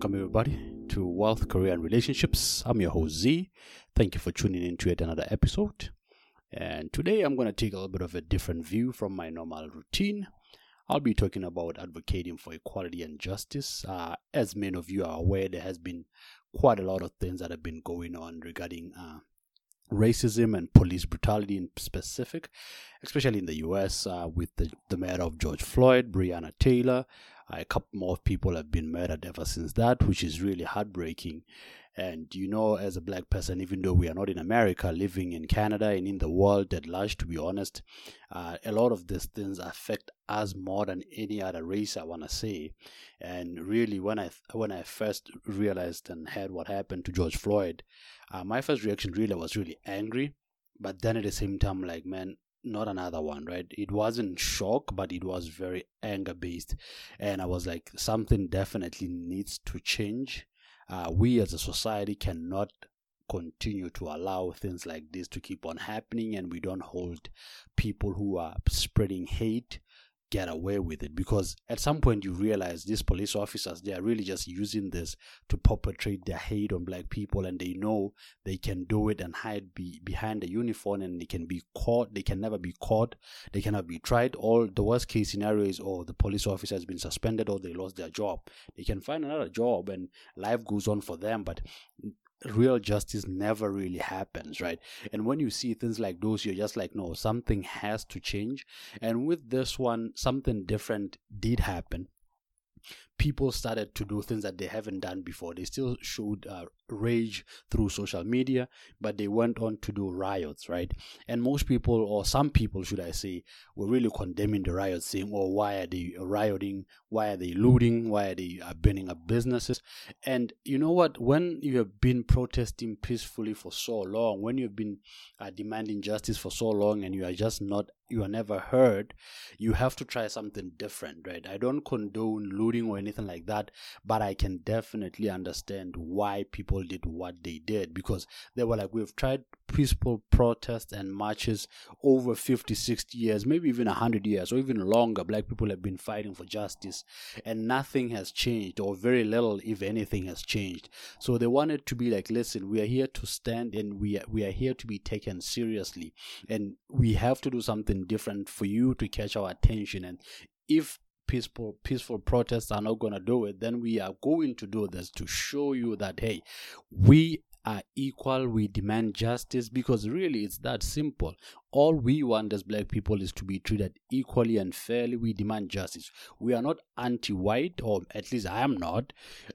Welcome, everybody, to Wealth, Career, and Relationships. I'm your host, Z. Thank you for tuning in to yet another episode. And today I'm going to take a little bit of a different view from my normal routine. I'll be talking about advocating for equality and justice. Uh, as many of you are aware, there has been quite a lot of things that have been going on regarding uh, racism and police brutality in specific, especially in the US uh, with the, the murder of George Floyd, Breonna Taylor. Uh, a couple more people have been murdered ever since that, which is really heartbreaking. And you know, as a black person, even though we are not in America, living in Canada and in the world at large, to be honest, uh, a lot of these things affect us more than any other race. I want to say, and really, when I when I first realized and heard what happened to George Floyd, uh, my first reaction really was really angry. But then at the same time, like, man, not another one, right? It wasn't shock, but it was very anger based. And I was like, something definitely needs to change. Uh, we as a society cannot continue to allow things like this to keep on happening, and we don't hold people who are spreading hate get away with it. Because at some point you realize these police officers they are really just using this to perpetrate their hate on black people and they know they can do it and hide be, behind the uniform and they can be caught. They can never be caught. They cannot be tried. All the worst case scenario is oh the police officer has been suspended or they lost their job. They can find another job and life goes on for them. But real justice never really happens, right? And when you see things like those, you're just like, no, something has to change. And with this one, something different did happen people started to do things that they haven't done before. They still showed uh, rage through social media, but they went on to do riots, right? And most people, or some people, should I say, were really condemning the riots, saying, "Oh, why are they rioting? Why are they looting? Why are they uh, burning up businesses?" And you know what? When you have been protesting peacefully for so long, when you've been uh, demanding justice for so long, and you are just not you are never heard, you have to try something different, right? I don't condone looting or anything like that, but I can definitely understand why people did what they did because they were like, we've tried peaceful protests and marches over 50, 60 years, maybe even 100 years or even longer. Black people have been fighting for justice and nothing has changed, or very little, if anything, has changed. So they wanted to be like, listen, we are here to stand and we are, we are here to be taken seriously, and we have to do something different for you to catch our attention. And if peaceful peaceful protests are not going to do it then we are going to do this to show you that hey we are equal, we demand justice because really it's that simple. All we want as black people is to be treated equally and fairly. We demand justice. We are not anti white, or at least I am not.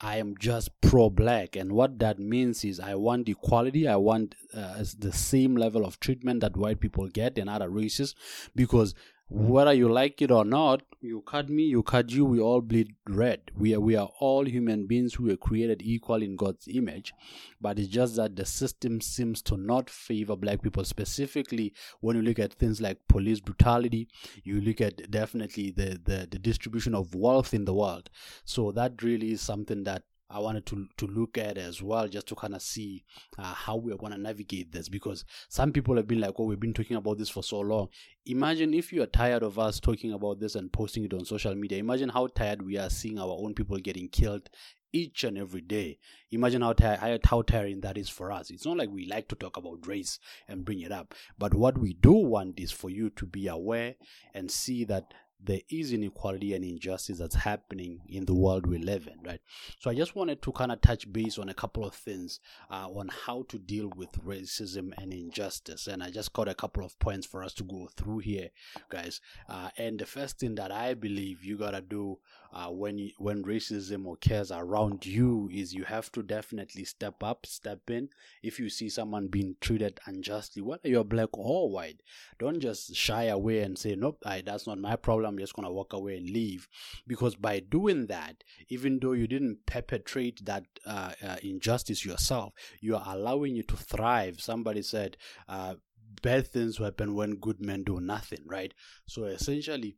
I am just pro black. And what that means is I want equality. I want uh, the same level of treatment that white people get in other races because Mm. whether you like it or not, you cut me, you cut you, we all bleed red. We are, we are all human beings who were created equal in God's image. But it's just that the system seems to not favor black people, specifically when you look at things like police brutality, you look at definitely the, the, the distribution of wealth in the world. So that really is something that I wanted to to look at as well, just to kind of see uh, how we're going to navigate this. Because some people have been like, "Oh, we've been talking about this for so long." Imagine if you are tired of us talking about this and posting it on social media. Imagine how tired we are seeing our own people getting killed each and every day. Imagine how, how, how tiring that is for us. It's not like we like to talk about race and bring it up, but what we do want is for you to be aware and see that there is inequality and injustice that's happening in the world we live in, right? So I just wanted to kind of touch base on a couple of things uh, on how to deal with racism and injustice, and I just got a couple of points for us to go through here, guys. Uh, and the first thing that I believe you gotta do uh, when you, when racism occurs around you is you have to definitely step up, step in. If you see someone being treated unjustly, whether you're black or white, don't just shy away and say, "Nope, I, that's not my problem." I'm just going to walk away and leave. Because by doing that, even though you didn't perpetrate that uh, uh, injustice yourself, you are allowing you to thrive. Somebody said, uh, bad things happen when good men do nothing, right? So essentially,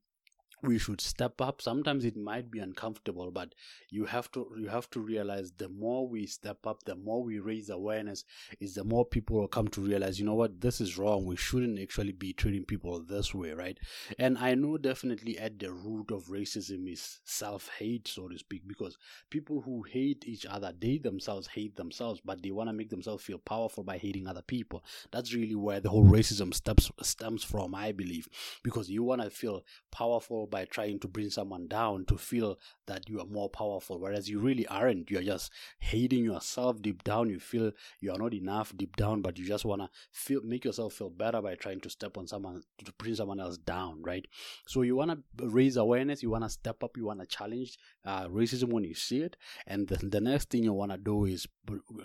we should step up. Sometimes it might be uncomfortable but you have to you have to realize the more we step up the more we raise awareness is the more people will come to realize you know what this is wrong. We shouldn't actually be treating people this way right? And i know definitely at the root of racism is self-hate so to speak because people who hate each other they themselves hate themselves but they want to make themselves feel powerful by hating other people. That's really where the whole racism stems stems from i believe because you want to feel powerful by trying to bring someone down to feel that you are more powerful, whereas you really aren't. You're just hating yourself deep down. You feel you are not enough deep down, but you just wanna feel make yourself feel better by trying to step on someone to bring someone else down, right? So you wanna raise awareness. You wanna step up. You wanna challenge uh, racism when you see it. And the, the next thing you wanna do is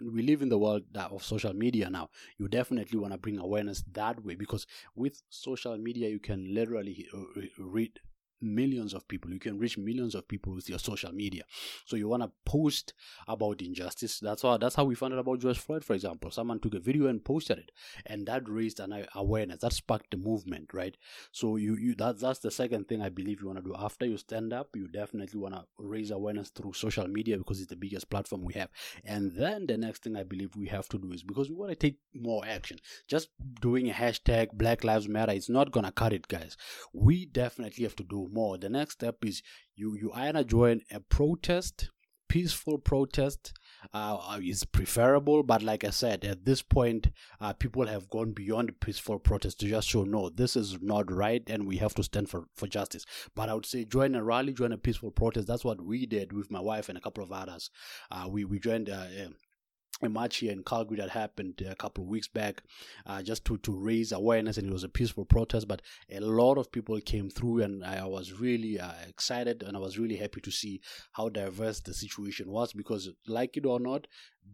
we live in the world of social media now. You definitely wanna bring awareness that way because with social media you can literally uh, read millions of people. You can reach millions of people with your social media. So you want to post about injustice. That's how that's how we found out about George Floyd, for example. Someone took a video and posted it, and that raised an awareness. That sparked the movement, right? So you you that that's the second thing I believe you want to do after you stand up. You definitely want to raise awareness through social media because it's the biggest platform we have. And then the next thing I believe we have to do is because we want to take more action. Just doing a hashtag Black Lives Matter is not gonna cut it, guys. We definitely have to do more. The next step is you you either join a protest, peaceful protest, uh, uh, is preferable. But like I said, at this point, uh, people have gone beyond peaceful protest to just show no, this is not right, and we have to stand for for justice. But I would say join a rally, join a peaceful protest. That's what we did with my wife and a couple of others. Uh, we we joined uh, a march here in Calgary that happened a couple of weeks back, uh, just to, to raise awareness, and it was a peaceful protest. But a lot of people came through, and I was really uh, excited, and I was really happy to see how diverse the situation was. Because, like it or not,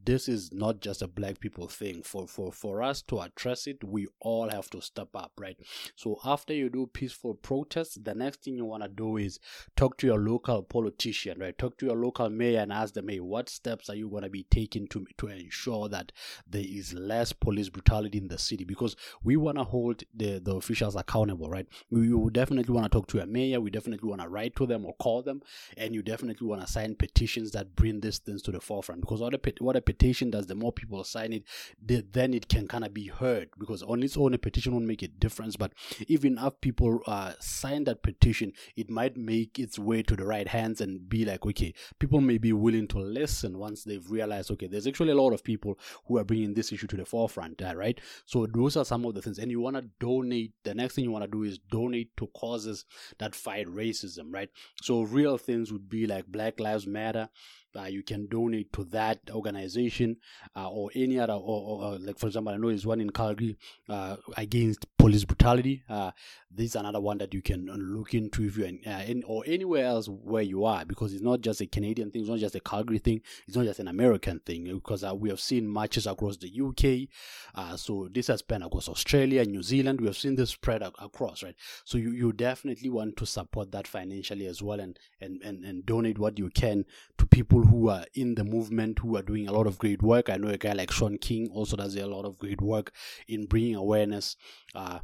this is not just a black people thing. For for for us to address it we all have to step up right? So after you do peaceful protests the next thing you want to do is talk to your local politician right? Talk to your local mayor and ask them hey what steps are you going to be taking to to ensure that there is less police brutality in the city? Because we want to hold the the officials accountable right? We, definitely want to talk to a mayor. We definitely want to write to them or call them. And you definitely want to sign petitions that bring these things to the forefront. Because what a, what a a petition does, the more people sign it, the, then it can kind of be heard because on its own, a petition won't make a difference. But if enough people uh, sign that petition, it might make its way to the right hands and be like, okay, people may be willing to listen once they've realized, okay, there's actually a lot of people who are bringing this issue to the forefront, uh, right? So those are some of the things. And you want to donate, the next thing you want to do is donate to causes that fight racism, right? So real things would be like Black Lives Matter uh, you can donate to that organization uh, or any other or, or, like for example i know there's one in calgary uh, against police brutality. Uh, this is another one that you can look into if you're in, uh, in, or anywhere else where you are because it's not just a canadian thing it's not just a calgary thing it's not just an american thing because uh, we have seen marches across the uk so this has been across australia new zealand we have seen this spread across right? So you, you definitely want to support that financially as well and, and, and, and donate what you can to people who are in the movement who are doing a lot of great work. I know a guy like Shaun King also does a lot of great work in bringing awareness uh,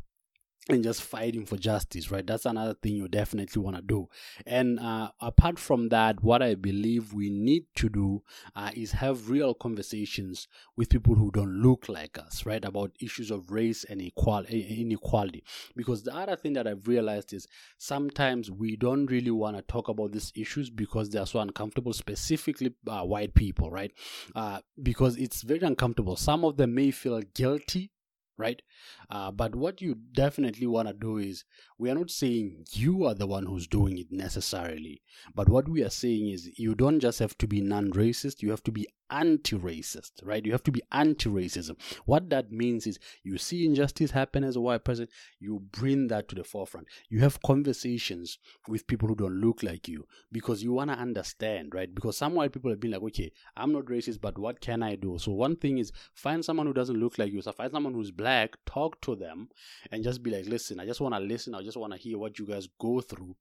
and just fighting for justice, right? That's another thing you definitely want to do. And uh, apart from that, what I believe we need to do uh, is have real conversations with people who don't look like us, right? About issues of race and inequality. Because the other thing that I've realized is sometimes we don't really want to talk about these issues because they are so uncomfortable, specifically uh, white people, right? Uh, because it's very uncomfortable. Some of them may feel guilty right? Uh, but what you definitely want to do is, we are not saying you are the one who's doing it necessarily, but what we are saying is, you don't just have to be non racist, you have to be anti-racist right? You have to be anti-racism. What that means is you see injustice happen as a white person you bring that to the forefront. You have conversations with people who don't look like you because you want to understand right? Because some white people have been like okay i'm not racist but what can i do? So one thing is find someone who doesn't look like you. So find someone who's black talk to them and just be like listen i just want to listen. I just want to hear what you guys go through.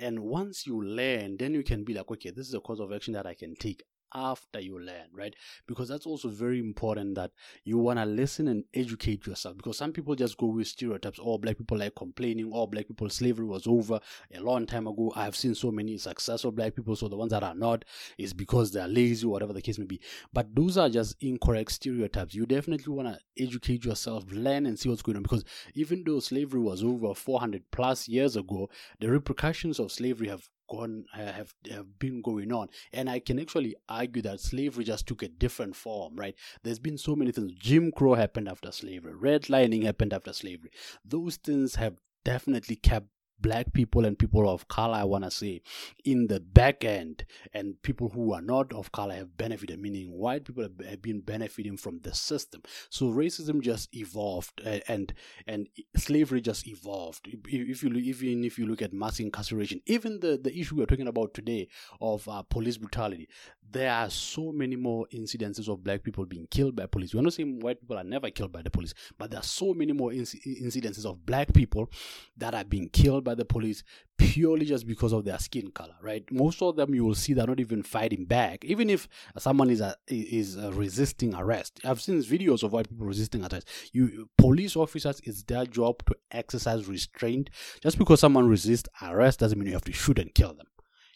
And once you learn then you can be like okay this is a course of action that i can take after you learn, right? Because that's also very important that you want to listen and educate yourself. Because some people just go with stereotypes. All oh, black people like complaining. All oh, black people slavery was over a long time ago. I have seen so many successful black people. So the ones that are not is because they're lazy, whatever the case may be. But those are just incorrect stereotypes. You definitely want to educate yourself, learn and see what's going on. Because even though slavery was over 400 plus years ago, the repercussions of slavery have gone have, have been going on. And i can actually argue that slavery just took a different form right? There's been so many things. Jim crow happened after slavery. Redlining happened after slavery. Those things have definitely kept black people and people of color, I want to say, in the back end, and people who are not of color have benefited, meaning white people have been benefiting from the system. So racism just evolved, and and slavery just evolved. If you even if you look at mass incarceration, even the the issue we're talking about today of uh, police brutality, there are so many more incidences of black people being killed by police. We're not saying white people are never killed by the police, but there are so many more inc- incidences of black people that are being killed by the police purely just because of their skin color, right? Most of them you will see they're not even fighting back, even if someone is a, is a resisting arrest. I've seen videos of white people resisting arrest. You police officers, it's their job to exercise restraint. Just because someone resists arrest doesn't mean you have to shoot and kill them.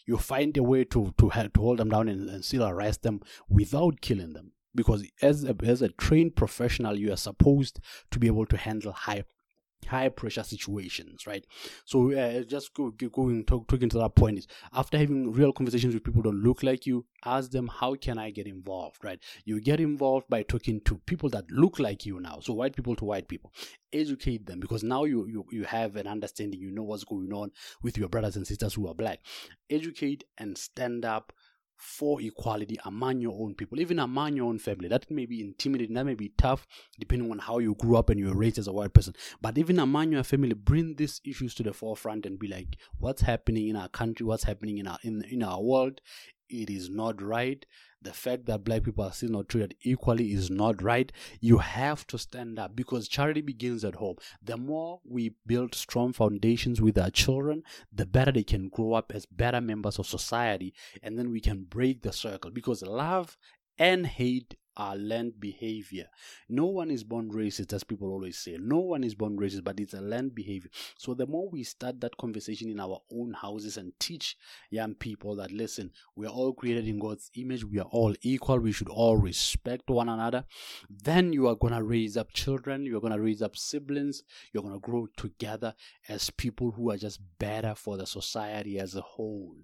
You find a way to to, to hold them down and, and still arrest them without killing them. Because as a, as a trained professional you are supposed to be able to handle high high pressure situations, right? So uh, just go, going talk, talking to that point is after having real conversations with people don't look like you, ask them how can I get involved, right? You get involved by talking to people that look like you now, so white people to white people. Educate them because now you you you have an understanding, you know what's going on with your brothers and sisters who are black. Educate and stand up for equality among your own people, even among your own family. That may be intimidating, that may be tough, depending on how you grew up and you were raised as a white person. But even among your family, bring these issues to the forefront and be like, what's happening in our country, what's happening in our in, in our world, it is not right. The fact that black people are still not treated equally is not right. You have to stand up because charity begins at home. The more we build strong foundations with our children, the better they can grow up as better members of society. And then we can break the circle because love and hate our learned behavior. No one is born racist, as people always say. No one is born racist, but it's a learned behavior. So the more we start that conversation in our own houses and teach young people that listen, we are all created in God's image, we are all equal, we should all respect one another, then you are gonna raise up children, you're gonna raise up siblings, you're gonna grow together as people who are just better for the society as a whole.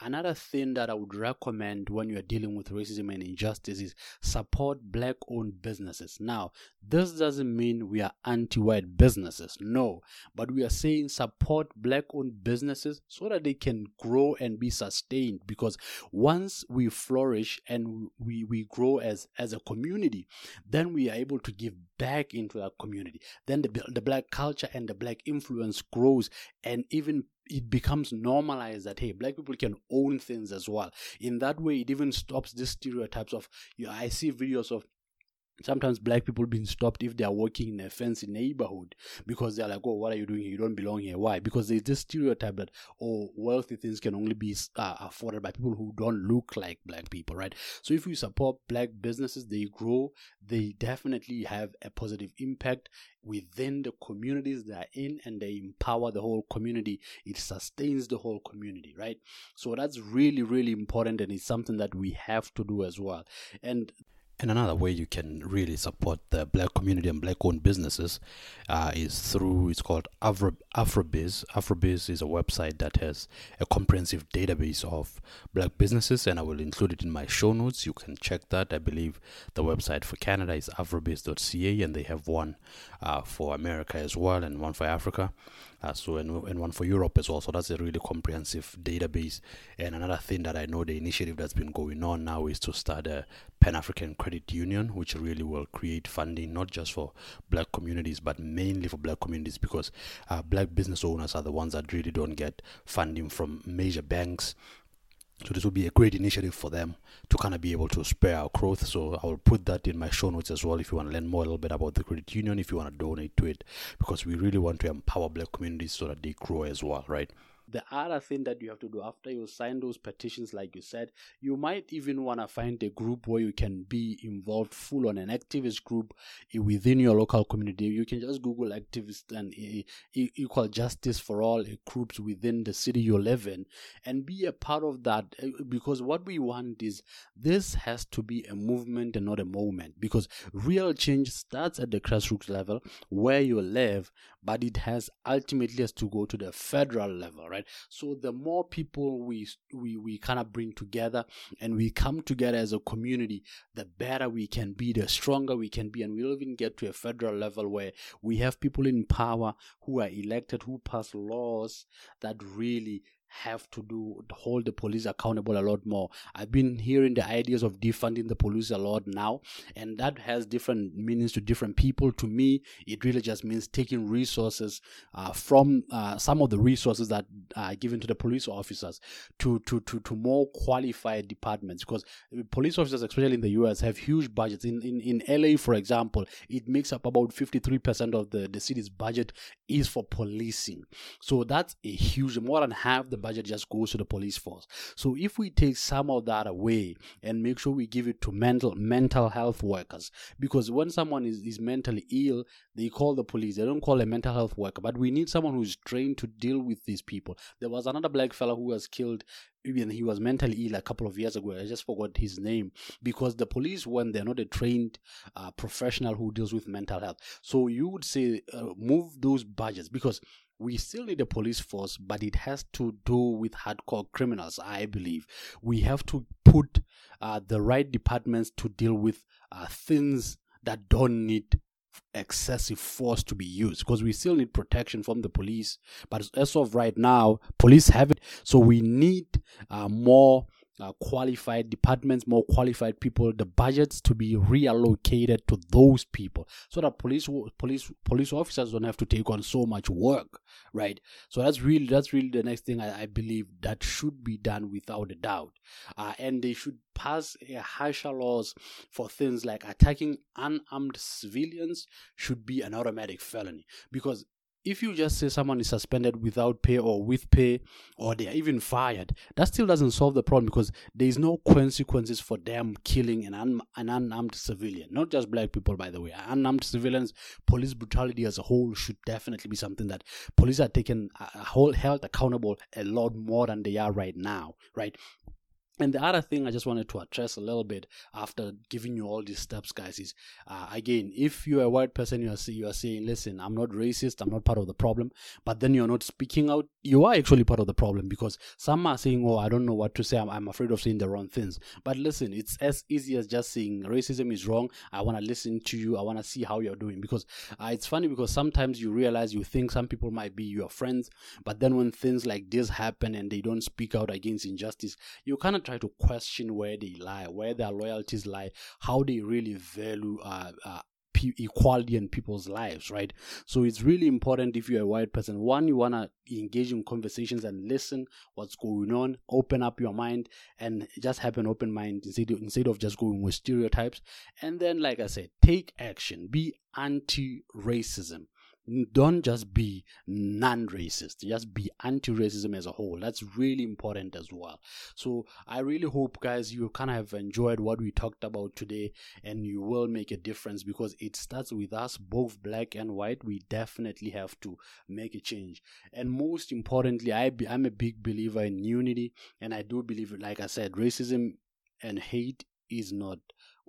Another thing that I would recommend when you're dealing with racism and injustice is support black owned businesses. Now, this doesn't mean we are anti white businesses, no, but we are saying support black owned businesses so that they can grow and be sustained because once we flourish and we, we grow as, as a community, then we are able to give back into our community. Then the, the black culture and the black influence grows and even it becomes normalized that hey black people can own things as well. In that way it even stops these stereotypes of you know, i see videos of sometimes black people being stopped if they are working in a fancy neighborhood because they're like, oh, what are you doing? You don't belong here. Why? Because there's this stereotype that, oh, wealthy things can only be uh, afforded by people who don't look like black people, right? So if you support black businesses, they grow, they definitely have a positive impact within the communities they're in and they empower the whole community. It sustains the whole community, right? So that's really, really important and it's something that we have to do as well. And and another way you can really support the black community and black owned businesses uh, is through, it's called Afro, Afrobiz. Afrobiz is a website that has a comprehensive database of black businesses, and I will include it in my show notes. You can check that. I believe the website for Canada is afrobiz.ca, and they have one uh, for America as well, and one for Africa. Uh, so and, and one for Europe as well. So that's a really comprehensive database. And another thing that I know the initiative that's been going on now is to start a Pan African Credit Union, which really will create funding not just for black communities but mainly for black communities because uh, black business owners are the ones that really don't get funding from major banks so this will be a great initiative for them to kind of be able to spare our growth. So I will put that in my show notes as well if you want to learn more a little bit about the credit union, if you want to donate to it, because we really want to empower black communities so that they grow as well, right? The other thing that you have to do after you sign those petitions, like you said, you might even want to find a group where you can be involved full on an activist group eh, within your local community. You can just Google activist and eh, eh, equal justice for all groups within the city you live in and be a part of that because what we want is this has to be a movement and not a moment because real change starts at the grassroots level where you live but it has ultimately has to go to the federal level right? So the more people we we, we kind of bring together and we come together as a community the better we can be the stronger we can be. And we'll even get to a federal level where we have people in power who are elected who pass laws that really have to do hold the police accountable a lot more. I've been hearing the ideas of defunding the police a lot now, and that has different meanings to different people. To me, it really just means taking resources uh, from uh, some of the resources that are given to the police officers to to to, to more qualified departments because police officers, especially in the US, have huge budgets. In in, in LA, for example, it makes up about 53% of the, the city's budget is for policing. So that's a huge more than half the budget just goes to the police force. So if we take some of that away and make sure we give it to mental mental health workers, because when someone is, is mentally ill, they call the police. They don't call a mental health worker, but we need someone who's trained to deal with these people. There was another black fellow who was killed even he was mentally ill a couple of years ago. I just forgot his name because the police, when they're not a trained uh, professional who deals with mental health, so you would say uh, move those budgets because we still need a police force, but it has to do with hardcore criminals, I believe. We have to put uh, the right departments to deal with uh, things that don't need excessive force to be used because we still need protection from the police. But as of right now, police have it, so we need uh, more uh, qualified departments, more qualified people, the budgets to be reallocated to those people, so that police police police officers don't have to take on so much work, right? So that's really that's really the next thing I, I believe that should be done without a doubt, uh, and they should pass a harsher laws for things like attacking unarmed civilians should be an automatic felony. Because if you just say someone is suspended without pay or with pay or they are even fired, that still doesn't solve the problem because there is no consequences for them killing an, un- an unarmed civilian. Not just black people, by the way. Unarmed civilians, police brutality as a whole should definitely be something that police are taken a whole held accountable a lot more than they are right now, right? And the other thing I just wanted to address a little bit after giving you all these steps, guys, is uh, again, if you're a white person, you are, you are saying, listen, I'm not racist, I'm not part of the problem, but then you're not speaking out, you are actually part of the problem because some are saying, oh, I don't know what to say, I'm, I'm afraid of saying the wrong things. But listen, it's as easy as just saying racism is wrong. I want to listen to you, I want to see how you're doing because uh, it's funny because sometimes you realize you think some people might be your friends, but then when things like this happen and they don't speak out against injustice, you kind of try to question where they lie, where their loyalties lie, how they really value uh, uh, equality in people's lives, right? So it's really important if you're a white person. One, you want to engage in conversations and listen what's going on, open up your mind, and just have an open mind instead of, instead of just going with stereotypes. And then, like I said, take action, be anti racism don't just be non-racist just be anti-racism as a whole. That's really important as well. So i really hope guys you kind of have enjoyed what we talked about today and you will make a difference because it starts with us both black and white. We definitely have to make a change. And most importantly I be, i'm a big believer in unity and i do believe like i said racism and hate is not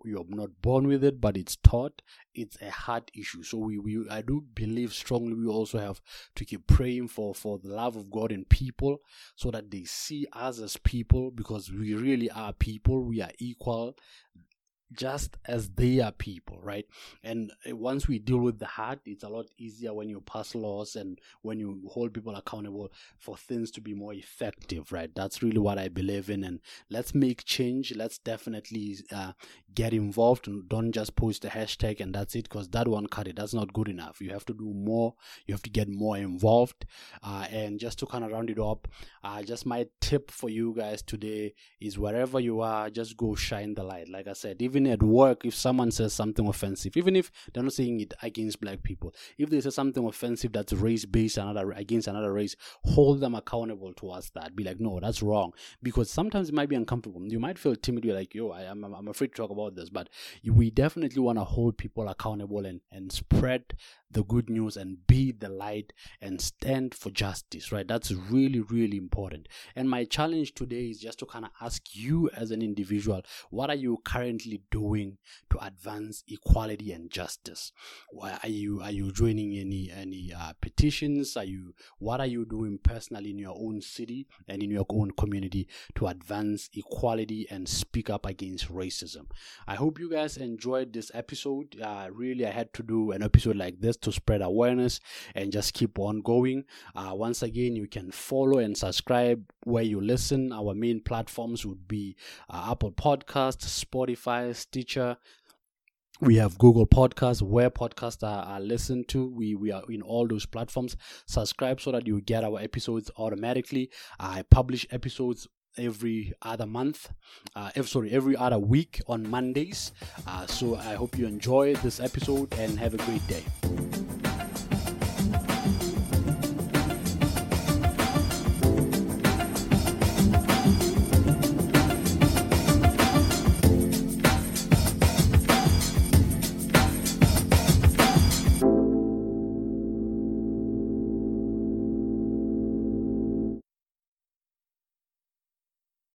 you're not born with it but it's taught. It's a heart issue. So we, we i do believe strongly we also have to keep praying for for the love of god in people so that they see us as people because we really are people. We are equal just as they are people, right? And uh, once we deal with the heart, it's a lot easier when you pass laws and when you hold people accountable for things to be more effective, right? That's really what I believe in. And let's make change. Let's definitely uh, get involved and don't just post a hashtag and that's it because that one cut it. That's not good enough. You have to do more. You have to get more involved. Uh, and just to kind of round it up, uh, just my tip for you guys today is wherever you are, just go shine the light. Like I said, even even at work, if someone says something offensive, even if they're not saying it against black people, if they say something offensive that's race based another against another race, hold them accountable towards that. Be like, no, that's wrong. Because sometimes it might be uncomfortable. You might feel timid. You're like, yo, I, am I'm, I'm afraid to talk about this. But we definitely want to hold people accountable and, and spread the good news and be the light and stand for justice, right? That's really, really important. And my challenge today is just to kind of ask you as an individual, what are you currently doing to advance equality and justice? Why are you are you joining any any uh, petitions? Are you what are you doing personally in your own city and in your own community to advance equality and speak up against racism? I hope you guys enjoyed this episode. Uh, really, I had to do an episode like this to spread awareness and just keep on going. Uh, once again, you can follow and subscribe where you listen. Our main platforms would be uh, Apple Podcasts, Spotify, Stitcher, we have Google Podcasts, where podcasts are, are, listened to. We we are in all those platforms. Subscribe so that you get our episodes automatically. I publish episodes every other month uh, every, sorry every other week on mondays uh, so i hope you enjoy this episode and have a great day